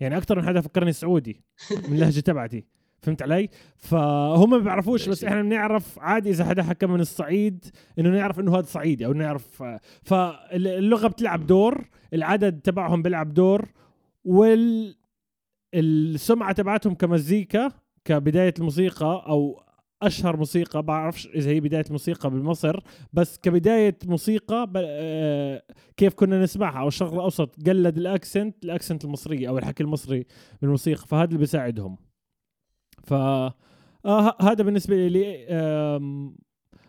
A: يعني أكثر من حدا فكرني سعودي من اللهجة تبعتي. فهمت علي؟ فهم ما بيعرفوش بس إحنا بنعرف عادي إذا حدا حكى من الصعيد إنه نعرف إنه هذا صعيدي أو نعرف فاللغة بتلعب دور العدد تبعهم بيلعب دور وال السمعة تبعتهم كمزيكا كبداية الموسيقى أو أشهر موسيقى بعرفش إذا هي بداية الموسيقى بمصر بس كبداية موسيقى. آه، كيف كنا نسمعها أو الشرق الأوسط قلد ال accent ال accent المصري أو الحكي المصري بالموسيقى فهذا اللي بيساعدهم ف آه هذا بالنسبة لي آم،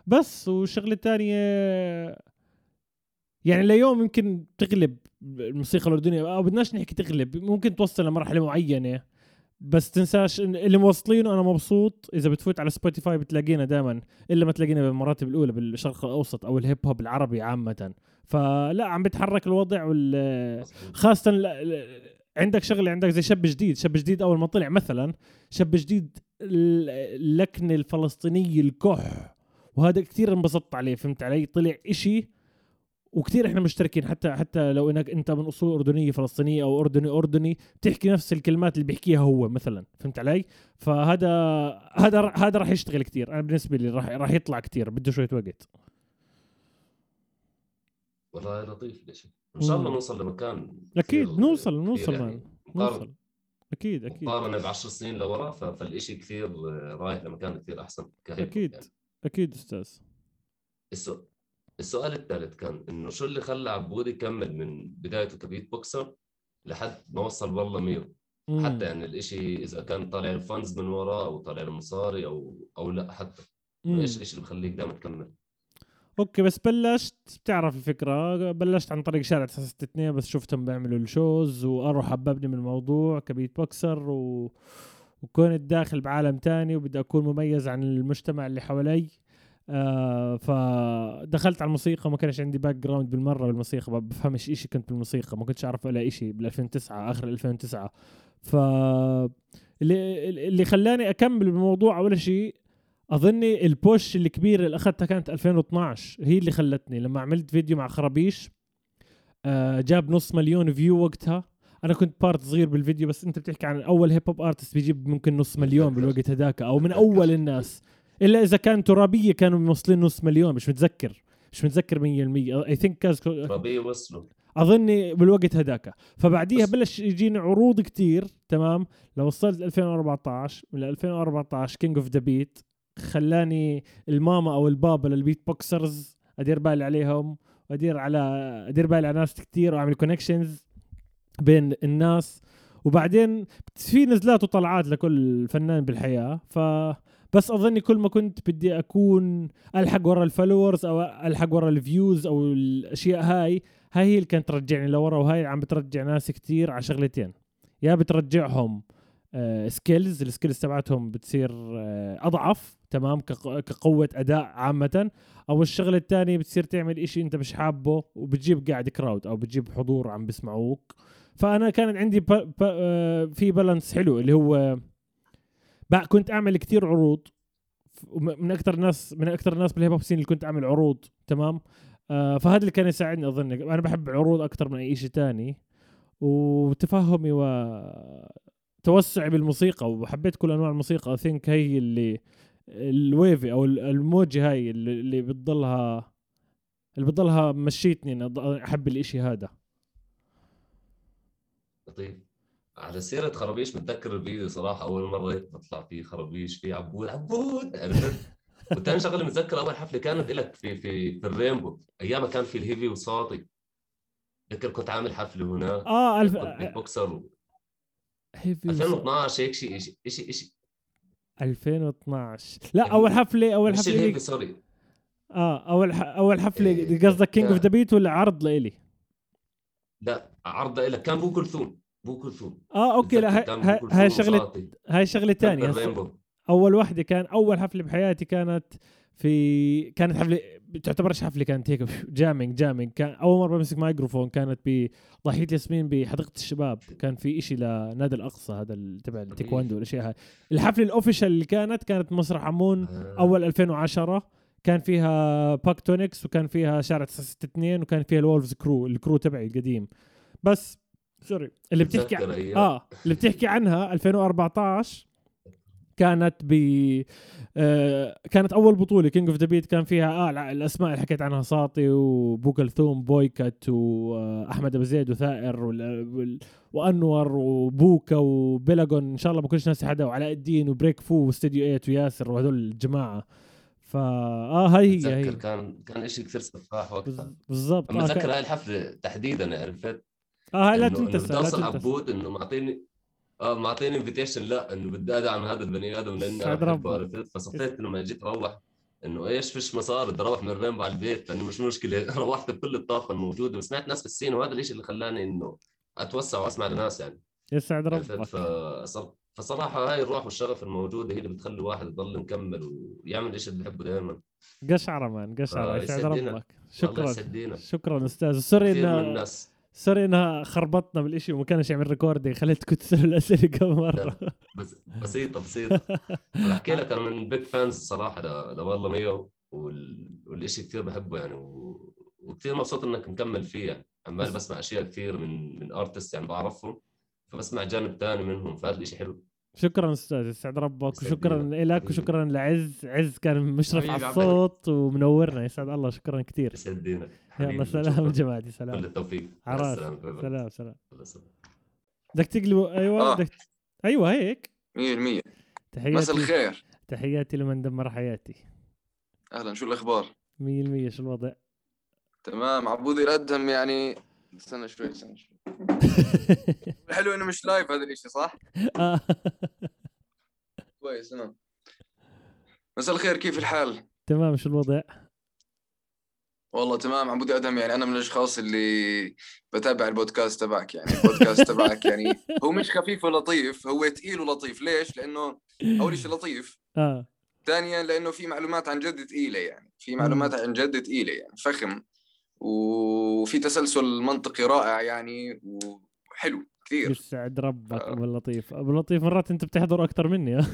A: بس والشغلة الثانية يعني اليوم يمكن تغلب الموسيقى الأردنية أو بدناش نحكي تغلب ممكن توصل لمرحلة معينة بس تنساش اللي موصلينه أنا مبسوط إذا بتفوت على سبوتيفاي بتلاقينا دائما إلا ما تلاقينا بالمراتب الأولى بالشرق الأوسط أو الهيب هوب العربي عامة. فلا عم بيتحرك الوضع وال ل- عندك شغلة عندك زي شاب جديد شاب جديد أول ما طلع مثلا شاب جديد ال- اللكنة الفلسطينية الكح. وهذا كثير انبسطت عليه فهمت علي؟ طلع إشي وكثير إحنا مشتركين حتى حتى لو إنك أنت من أصول أردنية فلسطينية أو أردني أردني بتحكي نفس الكلمات اللي بيحكيها هو مثلا فهمت علي؟ فهذا هذا هذا راح يشتغل كثير أنا بالنسبة لي راح راح يطلع كثير بده شوية وقت.
F: والله لطيف ليش إن شاء الله. نوصل لمكان أكيد
A: نوصل نوصل
F: يعني
A: نوصل أكيد أكيد
F: مقارنه ب 10 سنين لورا فالشيء كثير رايح لمكان كثير أحسن
A: أكيد.
F: يعني.
A: أكيد أستاذ
F: السؤال السؤال الثالث كان إنه شو اللي خلى عبود يكمل من بدايته كبيت بوكسر لحد ما وصل والله ميو
A: مم.
F: حتى يعني الإشي إذا كان طالع ال fans من وراه أو طالع المصاري أو أو لا حتى. إيش الاشي اللي بخليك دائما تكمل
A: okay بس بلشت بتعرف الفكرة. بلشت عن طريق شارع 962 بس شفتهم بيعملوا ال shows وأروح حببني من الموضوع ك beatboxer و... وكنت داخل بعالم تاني وبدي أكون مميز عن المجتمع اللي حوالي. آه فدخلت على الموسيقى ما كانش عندي background بالمرة بالموسيقى ما بفهمش إشي كنت بالموسيقى ما كنتش أعرف ولا إشي بال 2009 آخر 2009 ف اللي اللي خلاني أكمل بالموضوع أول شيء أظني ال push الكبيره اللي اخذتها كانت 2012 هي اللي خلتني لما عملت فيديو مع خرابيش آه جاب نص مليون view وقتها. أنا كنت part صغير بالفيديو بس أنت بتحكي عن أول hip hop artist بيجيب ممكن نص مليون بالوقت هذاك أو من أول الناس. إلا إذا كان ترابية كانوا موصلين نص مليون مش متذكر مش متذكر 100% I think
F: ربيع وصلوا.
A: أظني بالوقت هذاك. فبعديها بلش يجيني عروض كتير تمام؟ لو وصلت 2014 من 2014 King of the Beat خلاني الماما أو البابا لل beatboxers أدير بالي عليهم وأدير على أدير بالي على ناس كتير وأعمل connections بين الناس. وبعدين في نزلات وطلعات لكل فنان بالحياة ف بس أظني كل ما كنت بدي أكون ألحق ورا ال followers أو ألحق ورا ال views أو الأشياء هاي هاي هي اللي كانت ترجعني لورا وهاي عم بترجع ناس كتير على شغلتين. يا بترجعهم skills ال skills تبعتهم بتصير آه، أضعف تمام كق- كقوة أداء عامة. أو الشغلة الثانية بتصير تعمل إشي أنت مش حابه وبتجيب قاعد crowd أو بتجيب حضور عم بيسمعوك فأنا كان عندي ب... ب... آه، في balance حلو اللي هو كنت أعمل كتير عروض. من أكثر الناس من أكثر الناس بال hip hop scene اللي كنت أعمل عروض تمام؟ آه فهذا اللي كان يساعدني أظن. أنا بحب العروض أكثر من أي شيء تاني. وتفهمي وتوسعي بالموسيقى وحبيت كل أنواع الموسيقى. I think هي اللي ال wave أو ال- الموجة هاي اللي, بتضلها اللي بضلها مشيتني. اني أحب الإشي هذا.
F: لطيف. على سيرة خرابيش متذكر الفيديو صراحة أول مرة بطلع فيه خرابيش فيه عبود عبود عرفت؟ وثاني شغلة متذكر أول حفلة كانت لك في في في الرينبو. أيامها كان في الهيفي وساطي ذكر كنت عامل حفلة هناك
A: آه الف...
F: بوكسر و-
A: هيفي
F: 2012 هيك شيء شيء شيء
A: 2012 لا أول حفله أول
F: حفلة
A: لي...
F: سوري.
A: آه أول ح... أول حفلة
F: إيه،
A: قصدك كينج اوف ذا بيت ولا عرض لإلي؟
F: لا عرض لك كان بو كلثوم. بو كلثوم.
A: آه okay لا هاي هاي- شغله. هاي شغلة
F: ثانية.
A: أول واحدة كان أول حفلة بحياتي كانت في كانت حفلة تعتبرش حفلة كانت هيك؟ jamming jamming. كان أول مرة بمسك مايكروفون كانت بضحيه ياسمين بحديقة الشباب. كان في إشي لنادي الأقصى هذا تبع التايكواندو والاشياء هاي. الحفلة ال official اللي كانت كانت مسرح عمون
F: آه.
A: أول 2010 كان فيها باكتونكس وكان فيها شارع 962 وكان فيها الولفز كرو ال crew تبعي القديم. بس sorry اللي بتحكي
F: أيام.
A: آه اللي بتحكي عنها 2014 كانت ب آه كانت أول بطولة. King of the Beat كان فيها الع- الأسماء اللي حكيت عنها ساطي وبو كلثوم بويكت وأحمد أبو زيد وثائر. وأنور وبوكا وبيلاجون إن شاء الله ما كنتش ناسي حدا وعلاء الدين وبريك فو واستديو 8 وياسر وهذول الجماعة. فا آه هاي هي
F: بتذكر
A: هي.
F: كان كان شيء كثير سفاح وقتها.
A: بالضبط.
F: أما
A: آه.
F: هاي الحفلة تحديدا عرفت؟
A: آه هاي لا تنتسى لا تنتسى.
F: عبود إنه معطيني آه معطيني invitation لا إنه بدي أدعم هذا البني
A: آدم
F: لأني
A: أنا.
F: بحبه عرفت؟ فصفيت لما جيت أروح إنه إيش فيش مصاري بدي أروح من الرينبو على البيت لأنه مش مشكلة. روحت بكل الطاقة الموجودة وسمعت ناس في ال scene وهذا الشيء اللي خلاني إنه أتوسع وأسمع لناس يعني.
A: يسعد؟ ربك
F: فصر... فصراحة هاي الروح والشغف الموجودة هي اللي بتخلي الواحد يضل مكمل ويعمل الشيء اللي بحبه دائما
A: قشعره man قشعره يسعد. ربك. شكرا. شكرا
F: أستاذ.
A: sorry
F: إنه
A: سوري إنها خربطنا بالشيء وما كانش يعمل recording خليتكم تسالوا الأسئلة كم مرة.
F: بس بسيطة بسيطة. بحكي لك أنا من big fans الصراحة ل- لوالله ميو وال... والإشي كثير بحبه يعني و... وكثير مبسوط إنك مكمل فيه يعني عمال بسمع أشياء كثير من من artist يعني بعرفهم فبسمع جانب ثاني منهم فهذا الإشي حلو.
A: شكرا أستاذ يسعد ربك وشكرا. لك. وشكرا لعز. عز كان مشرف على الصوت ومنورنا. يسعد الله شكرا كثير.
F: يسعد دينك
A: يلا سلام. جماعتي
F: كل
A: سلام.
F: التوفيق. مع
A: عراس. سلام سلام. بدك تقلب أيوه
G: آه.
A: بدك أيوه هيك.
G: 100% مساء
A: تحياتي
G: الخير.
A: تحياتي لمن دمر حياتي. 100%
G: أهلا. شو الأخبار؟
A: شو الوضع؟
G: تمام. عبودي الأدهم يعني. استنى شوي استنى شوي. الحلو إنه مش لايف هذا الإشي صح؟
A: آه.
G: كويس تمام مساء الخير كيف الحال؟
A: تمام شو الوضع
G: والله تمام عبودي ادهم يعني أنا من الأشخاص اللي بتابع البودكاست تبعك يعني البودكاست تبعك يعني هو مش خفيف ولطيف هو تقيل ولطيف ليش؟ لأنه أول شيء لطيف
A: آه
G: ثانيا لأنه في معلومات عن جد ثقيله يعني في معلومات عن جد ثقيله يعني فخم وفي تسلسل منطقي رائع يعني وحلو كثير.
A: يسعد ربك
G: آه.
A: أبو اللطيف. أبو اللطيف مرات أنت بتحضر أكثر مني؟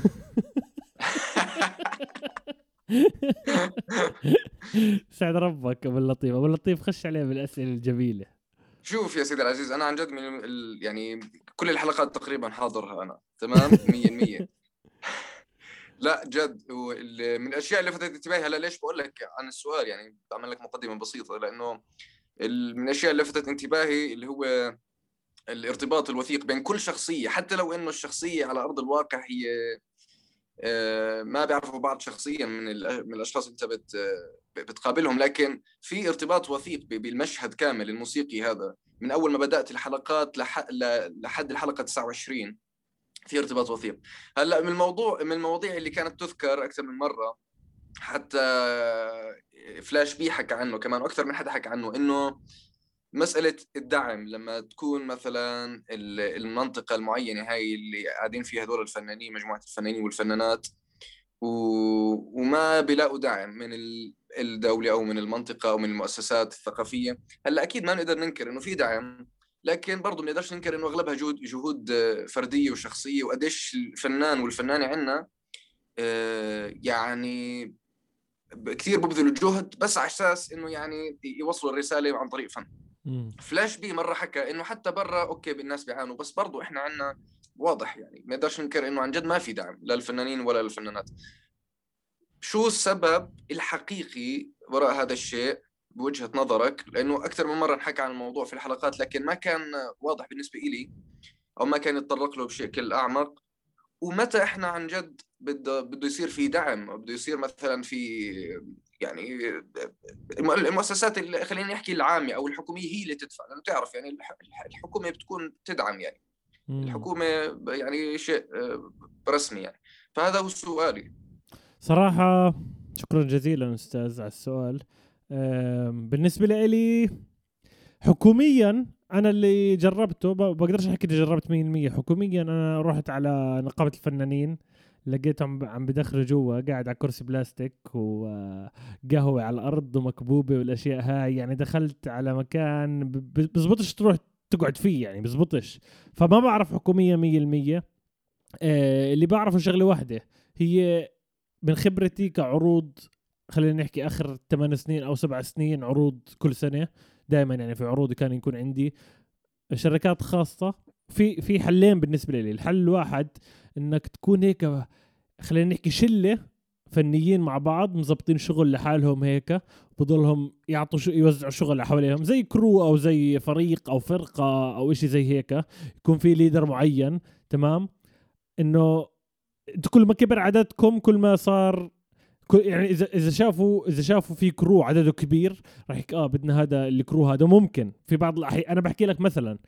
A: سعد ربك أبو اللطيف. أبو اللطيف خش عليه بالأسئلة الجميلة.
G: شوف يا سيدي العزيز أنا عن جد من ال... يعني كل الحلقات تقريبا حاضرها أنا. تمام؟ 100% لا جد. من الأشياء اللي لفتت انتباهي هلأ ليش بقول لك عن السؤال؟ يعني بعمل لك مقدمة بسيطة لأنه من الأشياء اللي لفتت انتباهي اللي هو الارتباط الوثيق بين كل شخصية حتى لو إنه الشخصية على أرض الواقع هي آه، ما بيعرفوا بعض شخصيا من من الأشخاص اللي انت بت بتقابلهم. لكن في ارتباط وثيق بالمشهد كامل الموسيقي هذا. من أول ما بدأت الحلقات لحد الحلقة 29 في ارتباط وثيق. هلأ من الموضوع من المواضيع اللي كانت تذكر أكثر من مرة حتى فلاش بي حكى عنه كمان وأكثر من حدا حكى عنه إنه مسألة الدعم لما تكون مثلا ال- المنطقة المعينة هاي اللي قاعدين فيها هذول الفنانين مجموعة الفنانين والفنانات و... وما بيلاقوا دعم من ال- الدولة أو من المنطقة أو من المؤسسات الثقافية. هلأ أكيد ما نقدر ننكر إنه في دعم. لكن برضه ما نقدرش ننكر إنه أغلبها جهود جهود آه، فردية وشخصية. وقديش الفنان والفنانة عنا آه، يعني كثير ببذلوا جهد بس على أساس إنه يعني يوصلوا الرسالة عن طريق فن. فلاش بي مرة حكى إنه حتى برا أوكي الناس بيعانوا بس برضو إحنا عندنا واضح يعني. ما نقدرش ننكر إنه عن جد ما في دعم لا للفنانين ولا للفنانات شو السبب الحقيقي وراء هذا الشيء؟ بوجهة نظرك لأنه أكثر من مرة انحكى عن الموضوع في الحلقات لكن ما كان واضح بالنسبة لي أو ما كان يتطرق له بشكل أعمق. ومتى إحنا عن جد بده بده يصير في دعم بده يصير مثلا في يعني المؤسسات اللي خلينا نحكي العامة أو الحكومية هي اللي تدفع لأنه تعرف يعني الحكومة بتكون تدعم يعني. الحكومة يعني شيء رسمي يعني. فهذا هو سؤالي.
A: صراحة شكرا جزيلا أستاذ على السؤال. بالنسبة لي حكوميا أنا اللي جربته بقدرش أحكي إني جربت 100% حكوميا أنا رحت على نقابة الفنانين لقيتهم عم بدخلوا جوا قاعد على كرسي بلاستيك وقهوة على الأرض ومكبوبة والأشياء هاي. يعني دخلت على مكان بزبطش تروح تقعد فيه يعني بزبطش. فما بعرف حكومية مية المية آه اللي بعرفه شغلة واحدة هي من خبرتي كعروض خلينا نحكي آخر ثمان سنين أو سبع سنين عروض كل سنة دائما يعني في عروض كان يكون عندي شركات خاصة. في في حلين بالنسبة لي. الحل الواحد إنك تكون هيك خلينا نحكي شلة فنيين مع بعض مزبطين شغل لحالهم هيك بضلهم يعطوا شو يوزعوا شغل حواليهم زي crew أو زي فريق أو فرقة أو إشي زي هيك. يكون في leader معين تمام؟ إنه كل ما كبر عددكم كل ما صار يعني اذا إذا شافوا إذا شافوا في كرو عدده كبير راح آه بدنا هذا الكرو هذا ممكن. في بعض الاحيان أنا بحكي لك مثلا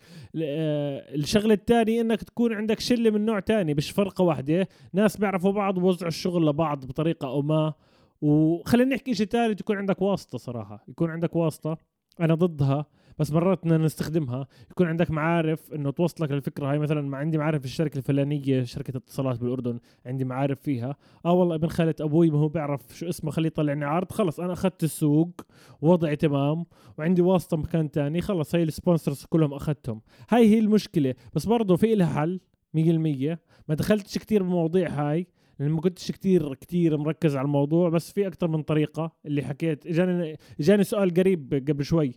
A: آه، الشغلة الثانية إنك تكون عندك شلة من نوع ثاني مش فرقة واحدة. ناس بيعرفوا بعض ووزعوا الشغل لبعض بطريقة أو ما. وخلينا نحكي شيء ثالث يكون عندك واسطة صراحة. يكون عندك واسطة. أنا ضدها. بس مرات بدنا نستخدمها. يكون عندك معارف إنه توصلك للفكرة هاي. مثلا ما عندي معارف في الشركة الفلانية شركة اتصالات بالأردن عندي معارف فيها. آه والله ابن خالة أبوي ما هو بيعرف شو اسمه خليه يطلعني عرض. خلص أنا أخذت السوق وضعي تمام وعندي واسطة مكان تاني. خلص هاي ال sponsors كلهم أخذتهم. هاي هي المشكلة. بس برضه في لها حل 100% ما دخلتش كتير بالمواضيع هاي لأن ما كنتش كتير كتير مركز على الموضوع. بس في أكثر من طريقة اللي حكيت. اجاني اجاني سؤال قريب قبل شوي.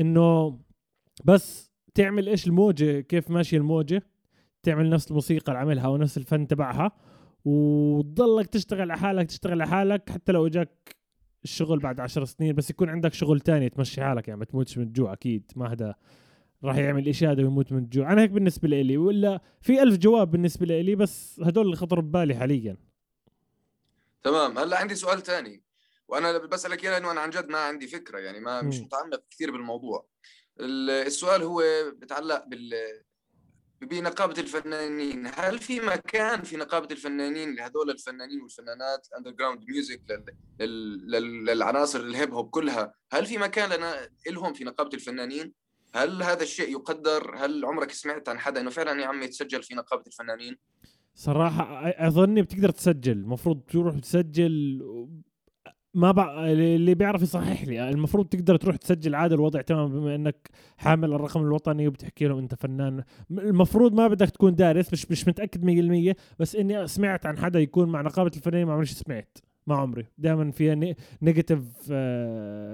A: إنه بس تعمل إيش الموجة كيف ماشية الموجة؟ تعمل نفس الموسيقى اللي عملها ونفس الفن تبعها وتضلك تشتغل على حالك تشتغل على حالك حتى لو اجاك الشغل بعد عشر سنين بس يكون عندك شغل تاني تمشي حالك يعني ما تموتش من الجوع أكيد ما هذا راح يعمل إشي هذا ويموت من الجوع. أنا هيك بالنسبة لي ولا في ألف جواب بالنسبة لي بس هدول اللي خطروا ببالي حاليا.
G: تمام هلأ عندي سؤال ثاني وأنا بسألك اياه لأنه أنا عن جد ما عندي فكرة يعني ما مش متعمق كثير بالموضوع. السؤال هو بتعلق بال بنقابة الفنانين. هل في مكان في نقابة الفنانين لهذول الفنانين والفنانات underground music للعناصر الهيب هوب كلها هل في مكان لنا لهم في نقابة الفنانين؟ هل هذا الشيء يقدر؟ هل عمرك سمعت عن حدا إنه فعلا يا عمي يتسجل في نقابة الفنانين؟
A: صراحة أظني بتقدر تسجل المفروض تروح تسجل ما بع... اللي بيعرف يصحح لي. المفروض تقدر تروح تسجل عادي الوضع تمام بما إنك حامل الرقم الوطني وبتحكي لهم أنت فنان. المفروض ما بدك تكون دارس مش مش متأكد 100% بس إني سمعت عن حدا يكون مع نقابة الفنانين ما عمري سمعت ما عمري. دائما فيها نيجاتيف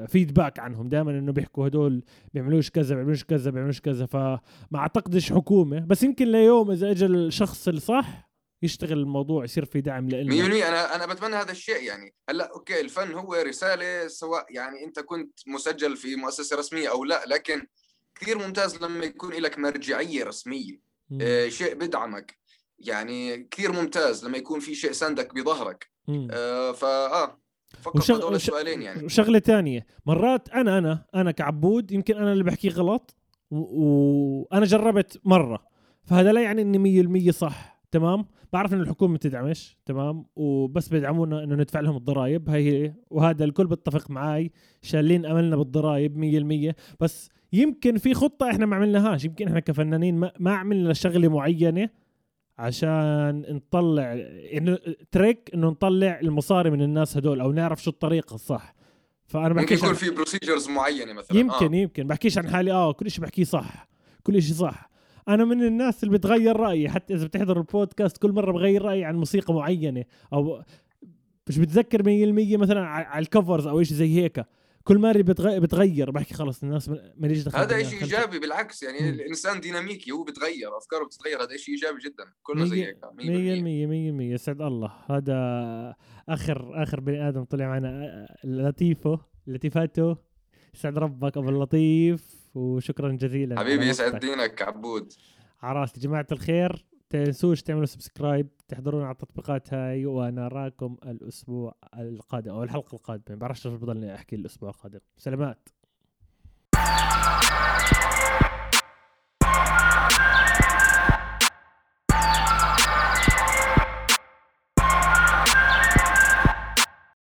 A: فيدباك عنهم. دائما إنه بيحكوا هدول بيعملوش كذا بيعملوش كذا بيعملوش كذا. فما أعتقدش حكومة بس يمكن ليوم إذا اجى الشخص الصح يشتغل الموضوع يصير في دعم
G: لنا 100% أنا أنا بتمنى هذا الشيء يعني. هلأ أوكي الفن هو رسالة سواء يعني أنت كنت مسجل في مؤسسة رسمية أو لأ لكن كثير ممتاز لما يكون لك مرجعية رسمية. آه شيء بدعمك. يعني كثير ممتاز لما يكون في شيء سندك بظهرك. آه فاه فكر وشغ... هذول السؤالين يعني.
A: وشغلة ثانية. مرات أنا أنا أنا كعبود يمكن أنا اللي بحكي غلط وأنا و... جربت مرة. فهذا لا يعني إني 100% صح. تمام؟ بعرف إن الحكومة بتدعمش تمام؟ وبس بيدعمونا إنه ندفع لهم الضرائب هي هي وهذا الكل بيتفق معي شالين أملنا بالضرائب 100% بس يمكن في خطة إحنا ما عملناهاش يمكن إحنا كفنانين ما, ما عملنا شغلة معينة عشان نطلع إنه trick إنه نطلع المصاري من الناس هدول أو نعرف شو الطريقة الصح.
G: فأنا ممكن يكون في procedures معينة مثلا
A: يمكن آه. يمكن. بحكيش عن حالي آه كل شيء بحكيه صح كل شيء صح. أنا من الناس اللي بتغير رأيي حتى إذا بتحضر البودكاست كل مرة بغير رأيي عن موسيقى معينة أو مش بتذكر 100% مثلا على الكفرز أو شيء زي هيك. كل مرة بتغير. بحكي خلص الناس ماليش
G: دخل هذا شيء إيجابي بالعكس يعني م. الإنسان ديناميكي هو بتغير أفكاره بتتغير. هذا شيء إيجابي جدا كله زي هيك 100% 100%
A: يسعد الله. هذا آخر آخر بني آدم طلع معنا لطيفه لطيفاته. يسعد ربك أبو اللطيف. وشكرا جزيلا
G: حبيبي يسعد. دينك عبود.
A: عراسي جماعة الخير تنسوش تعملوا سبسكرايب تحضرون على التطبيقات هاي ونراكم الأسبوع القادم أو الحلقة القادمة. بعرفش بضلني أحكي الأسبوع القادم. سلامات.